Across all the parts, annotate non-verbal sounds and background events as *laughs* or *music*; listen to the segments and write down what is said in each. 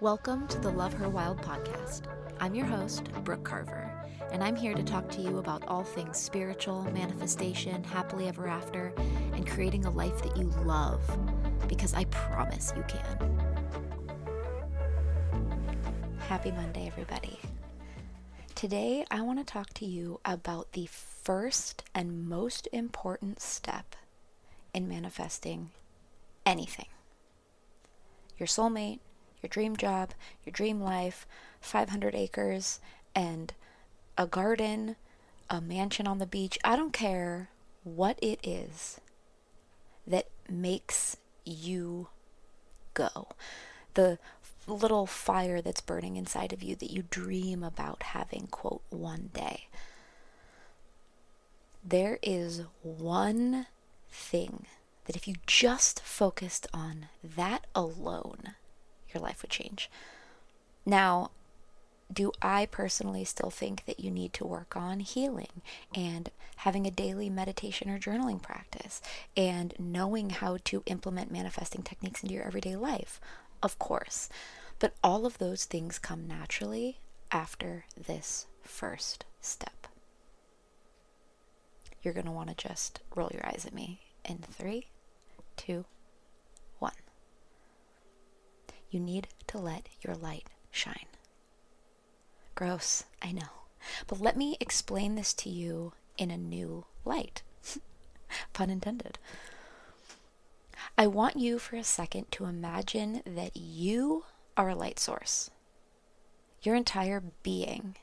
Welcome to the Love Her Wild podcast. I'm your host, Brooke Carver, and I'm here to talk to you about all things spiritual, manifestation, happily ever after, and creating a life that you love, because I promise you can. Happy Monday, everybody. Today, I want to talk to you about the first and most important step in manifesting anything your soulmate, your dream job, your dream life, 500 acres, and a garden, a mansion on the beach. I don't care what it is that makes you go. The little fire that's burning inside of you that you dream about having, quote, one day. There is one thing that if you just focused on that alone, your life would change. Now, do I personally still think that you need to work on healing and having a daily meditation or journaling practice and knowing how to implement manifesting techniques into your everyday life? Of course. But all of those things come naturally after this first step. You're going to want to just roll your eyes at me in three, two, you need to let your light shine. Gross, I know. But let me explain this to you in a new light. *laughs* Pun intended. I want you for a second to imagine that you are a light source. Your entire being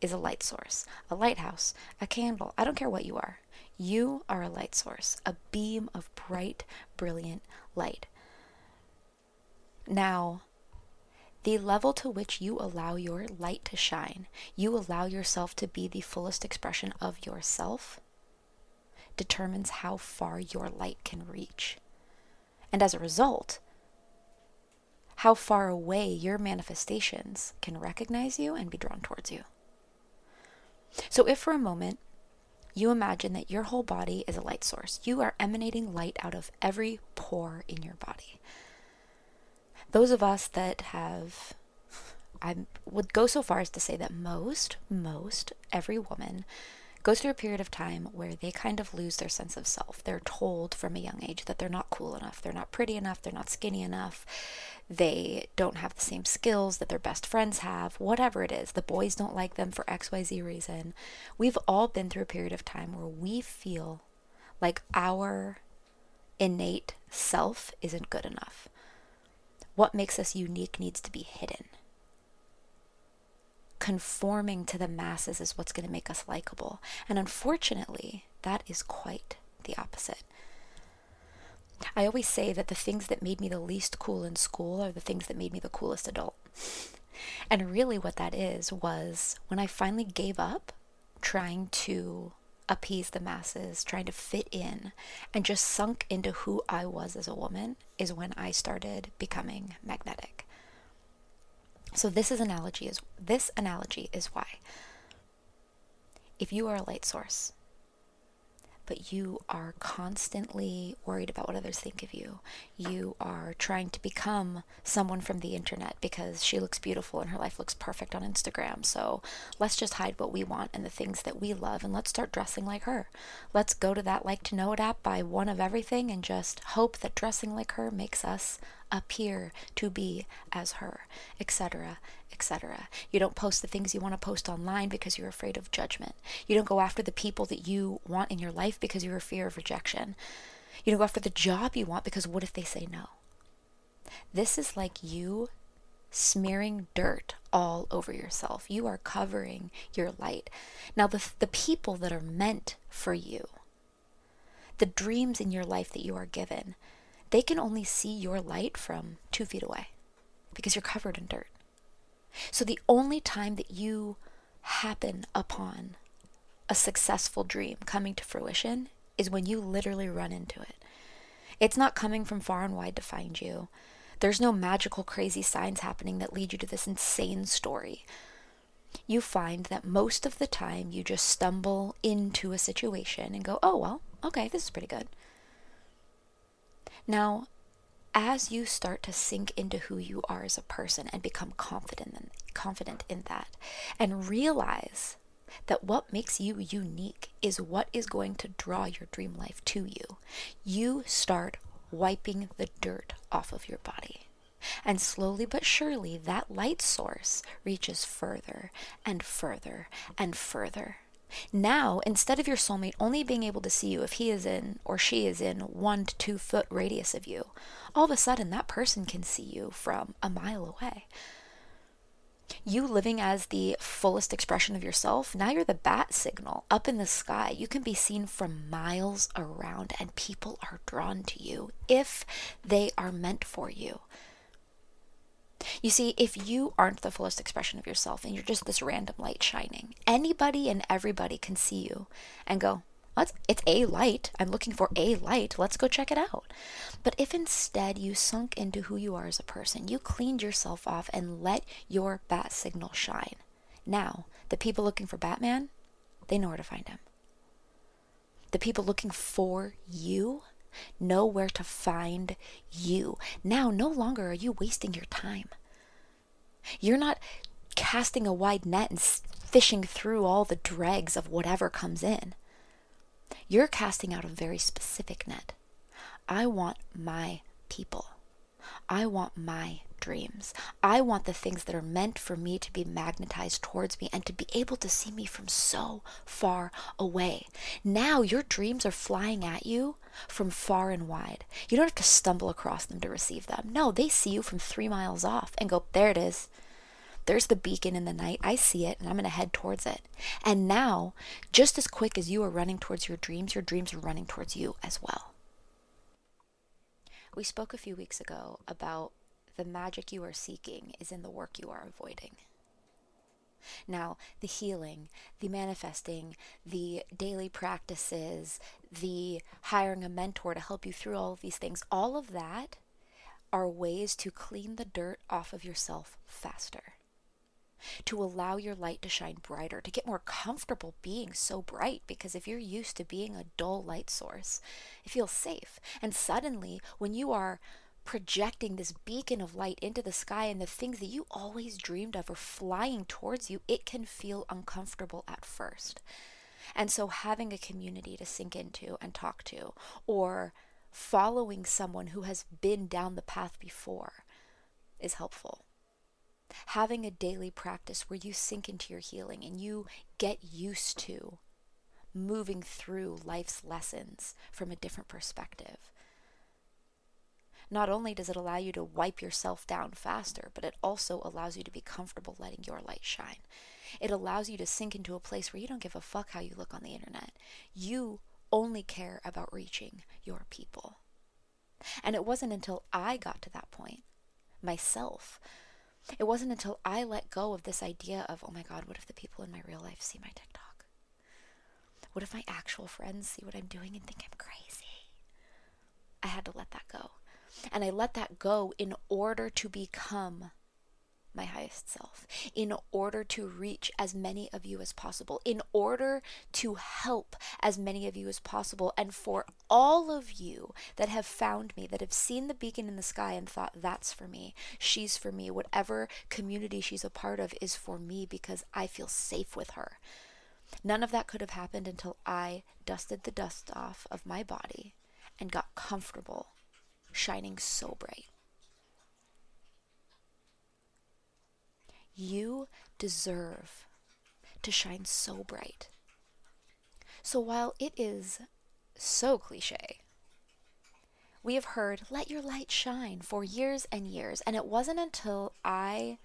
is a light source, a lighthouse, a candle. I don't care what you are. You are a light source, a beam of bright, brilliant light. Now, the level to which you allow your light to shine, you allow yourself to be the fullest expression of yourself, determines how far your light can reach. And as a result, how far away your manifestations can recognize you and be drawn towards you. So, if for a moment you imagine that your whole body is a light source, you are emanating light out of every pore in your body those of us that have I would go so far as to say that most, most every woman goes through a period of time where they kind of lose their sense of self. They're told from a young age that they're not cool enough, they're not pretty enough, they're not skinny enough, they don't have the same skills that their best friends have, whatever it is. The boys don't like them for XYZ reason. We've all been through a period of time where we feel like our innate self isn't good enough. What makes us unique needs to be hidden. Conforming to the masses is what's going to make us likable. And unfortunately, that is quite the opposite. I always say that the things that made me the least cool in school are the things that made me the coolest adult. *laughs* And really, what that is was when I finally gave up trying to appease the masses, trying to fit in, and just sunk into who I was as a woman is when I started becoming magnetic. So this is analogy is this analogy is why. If you are a light source, but you are constantly worried about what others think of you. You are trying to become someone from the internet because she looks beautiful and her life looks perfect on Instagram. So let's just hide what we want and the things that we love and let's start dressing like her. Let's go to that like to know it app, buy one of everything, and just hope that dressing like her makes us appear to be as her, etc., etc. You don't post the things you want to post online because you're afraid of judgment. You don't go after the people that you want in your life because you're fear of rejection. You don't go after the job you want because what if they say no? This is like you smearing dirt all over yourself. You are covering your light. Now, the, the people that are meant for you, the dreams in your life that you are given, they can only see your light from two feet away because you're covered in dirt. So the only time that you happen upon a successful dream coming to fruition is when you literally run into it. It's not coming from far and wide to find you. There's no magical, crazy signs happening that lead you to this insane story. You find that most of the time you just stumble into a situation and go, oh, well, okay, this is pretty good. Now, as you start to sink into who you are as a person and become confident in, confident in that and realize that what makes you unique is what is going to draw your dream life to you, you start wiping the dirt off of your body. And slowly but surely, that light source reaches further and further and further. Now, instead of your soulmate only being able to see you if he is in or she is in one to two foot radius of you, all of a sudden that person can see you from a mile away. You living as the fullest expression of yourself, now you're the bat signal up in the sky. You can be seen from miles around, and people are drawn to you if they are meant for you. You see, if you aren't the fullest expression of yourself and you're just this random light shining, anybody and everybody can see you and go, Let's, it's a light. I'm looking for a light. Let's go check it out. But if instead you sunk into who you are as a person, you cleaned yourself off and let your bat signal shine. Now, the people looking for Batman, they know where to find him. The people looking for you, know where to find you. Now, no longer are you wasting your time. You're not casting a wide net and fishing through all the dregs of whatever comes in. You're casting out a very specific net. I want my people. I want my dreams. I want the things that are meant for me to be magnetized towards me and to be able to see me from so far away. Now your dreams are flying at you from far and wide. You don't have to stumble across them to receive them. No, they see you from three miles off and go, there it is. There's the beacon in the night. I see it and I'm going to head towards it. And now, just as quick as you are running towards your dreams, your dreams are running towards you as well. We spoke a few weeks ago about the magic you are seeking is in the work you are avoiding. Now, the healing, the manifesting, the daily practices, the hiring a mentor to help you through all of these things, all of that are ways to clean the dirt off of yourself faster. To allow your light to shine brighter, to get more comfortable being so bright. Because if you're used to being a dull light source, it feels safe. And suddenly, when you are projecting this beacon of light into the sky and the things that you always dreamed of are flying towards you, it can feel uncomfortable at first. And so, having a community to sink into and talk to, or following someone who has been down the path before, is helpful. Having a daily practice where you sink into your healing and you get used to moving through life's lessons from a different perspective not only does it allow you to wipe yourself down faster, but it also allows you to be comfortable letting your light shine. It allows you to sink into a place where you don't give a fuck how you look on the internet. You only care about reaching your people. And it wasn't until I got to that point myself. It wasn't until I let go of this idea of, oh my God, what if the people in my real life see my TikTok? What if my actual friends see what I'm doing and think I'm crazy? I had to let that go. And I let that go in order to become my highest self, in order to reach as many of you as possible, in order to help as many of you as possible. And for all of you that have found me, that have seen the beacon in the sky and thought, that's for me, she's for me, whatever community she's a part of is for me because I feel safe with her. None of that could have happened until I dusted the dust off of my body and got comfortable shining so bright. You deserve to shine so bright. So while it is so cliche, we have heard, let your light shine for years and years. And it wasn't until I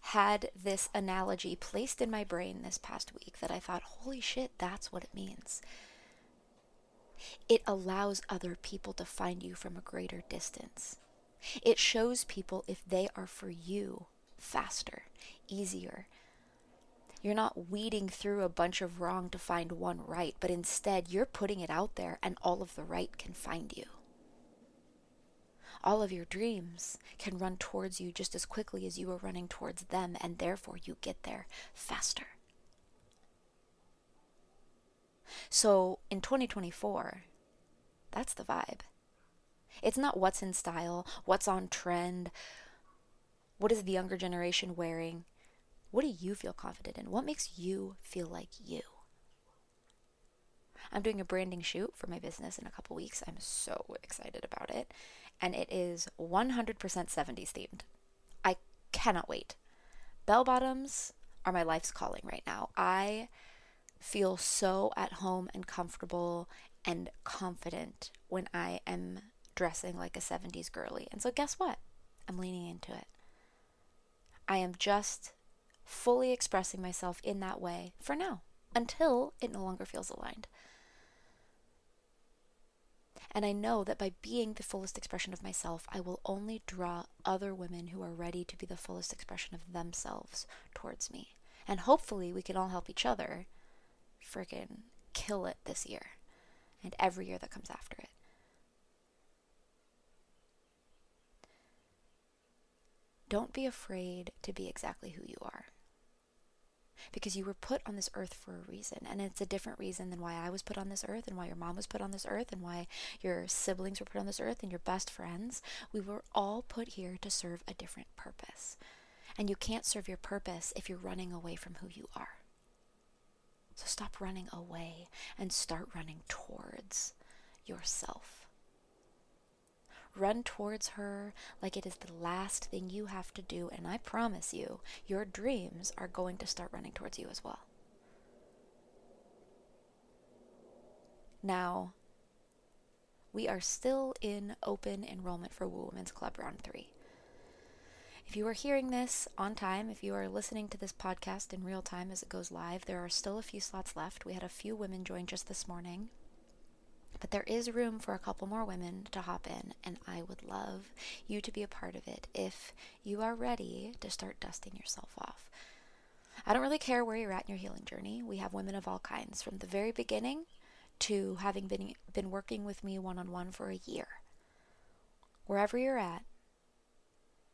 had this analogy placed in my brain this past week that I thought, holy shit, that's what it means. It allows other people to find you from a greater distance. It shows people if they are for you faster, easier. You're not weeding through a bunch of wrong to find one right, but instead you're putting it out there and all of the right can find you. All of your dreams can run towards you just as quickly as you are running towards them, and therefore you get there faster. So in 2024, that's the vibe. It's not what's in style, what's on trend, what is the younger generation wearing. What do you feel confident in? What makes you feel like you? I'm doing a branding shoot for my business in a couple weeks. I'm so excited about it. And it is 100% 70s themed. I cannot wait. Bell bottoms are my life's calling right now. I feel so at home and comfortable and confident when I am dressing like a 70s girly. And so, guess what? I'm leaning into it. I am just fully expressing myself in that way for now until it no longer feels aligned. And I know that by being the fullest expression of myself, I will only draw other women who are ready to be the fullest expression of themselves towards me. And hopefully, we can all help each other friggin' kill it this year and every year that comes after it. Don't be afraid to be exactly who you are because you were put on this earth for a reason. And it's a different reason than why I was put on this earth and why your mom was put on this earth and why your siblings were put on this earth and your best friends. We were all put here to serve a different purpose. And you can't serve your purpose if you're running away from who you are. So stop running away and start running towards yourself. Run towards her like it is the last thing you have to do, and I promise you, your dreams are going to start running towards you as well. Now, we are still in open enrollment for Woo Women's Club Round 3. If you are hearing this on time, if you are listening to this podcast in real time as it goes live, there are still a few slots left. We had a few women join just this morning. But there is room for a couple more women to hop in, and I would love you to be a part of it if you are ready to start dusting yourself off. I don't really care where you're at in your healing journey. We have women of all kinds, from the very beginning to having been, been working with me one on one for a year. Wherever you're at,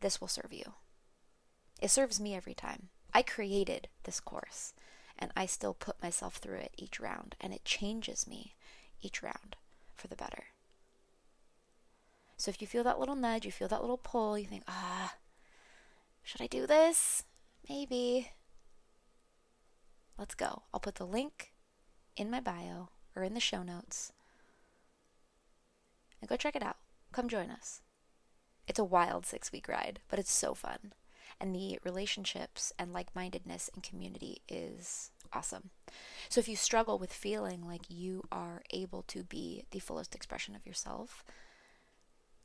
this will serve you. It serves me every time. I created this course, and I still put myself through it each round, and it changes me each round for the better. So if you feel that little nudge, you feel that little pull, you think, ah, should I do this? Maybe. Let's go. I'll put the link in my bio or in the show notes. And go check it out. Come join us. It's a wild six week ride, but it's so fun. And the relationships and like mindedness and community is awesome. So if you struggle with feeling like you are able to be the fullest expression of yourself,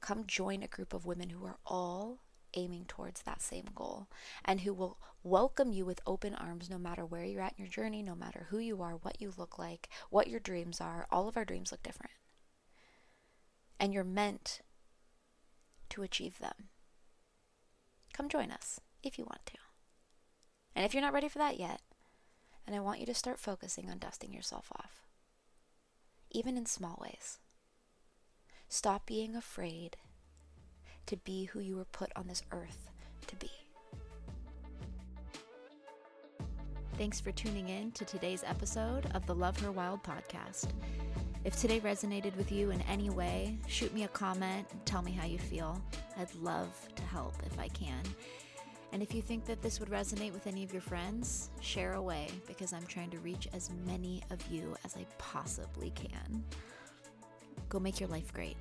come join a group of women who are all aiming towards that same goal and who will welcome you with open arms no matter where you're at in your journey, no matter who you are, what you look like, what your dreams are. All of our dreams look different. And you're meant to achieve them. Come join us if you want to. And if you're not ready for that yet, and I want you to start focusing on dusting yourself off, even in small ways. Stop being afraid to be who you were put on this earth to be. Thanks for tuning in to today's episode of the Love Her Wild podcast. If today resonated with you in any way, shoot me a comment tell me how you feel. I'd love to help if I can. And if you think that this would resonate with any of your friends, share away because I'm trying to reach as many of you as I possibly can. Go make your life great.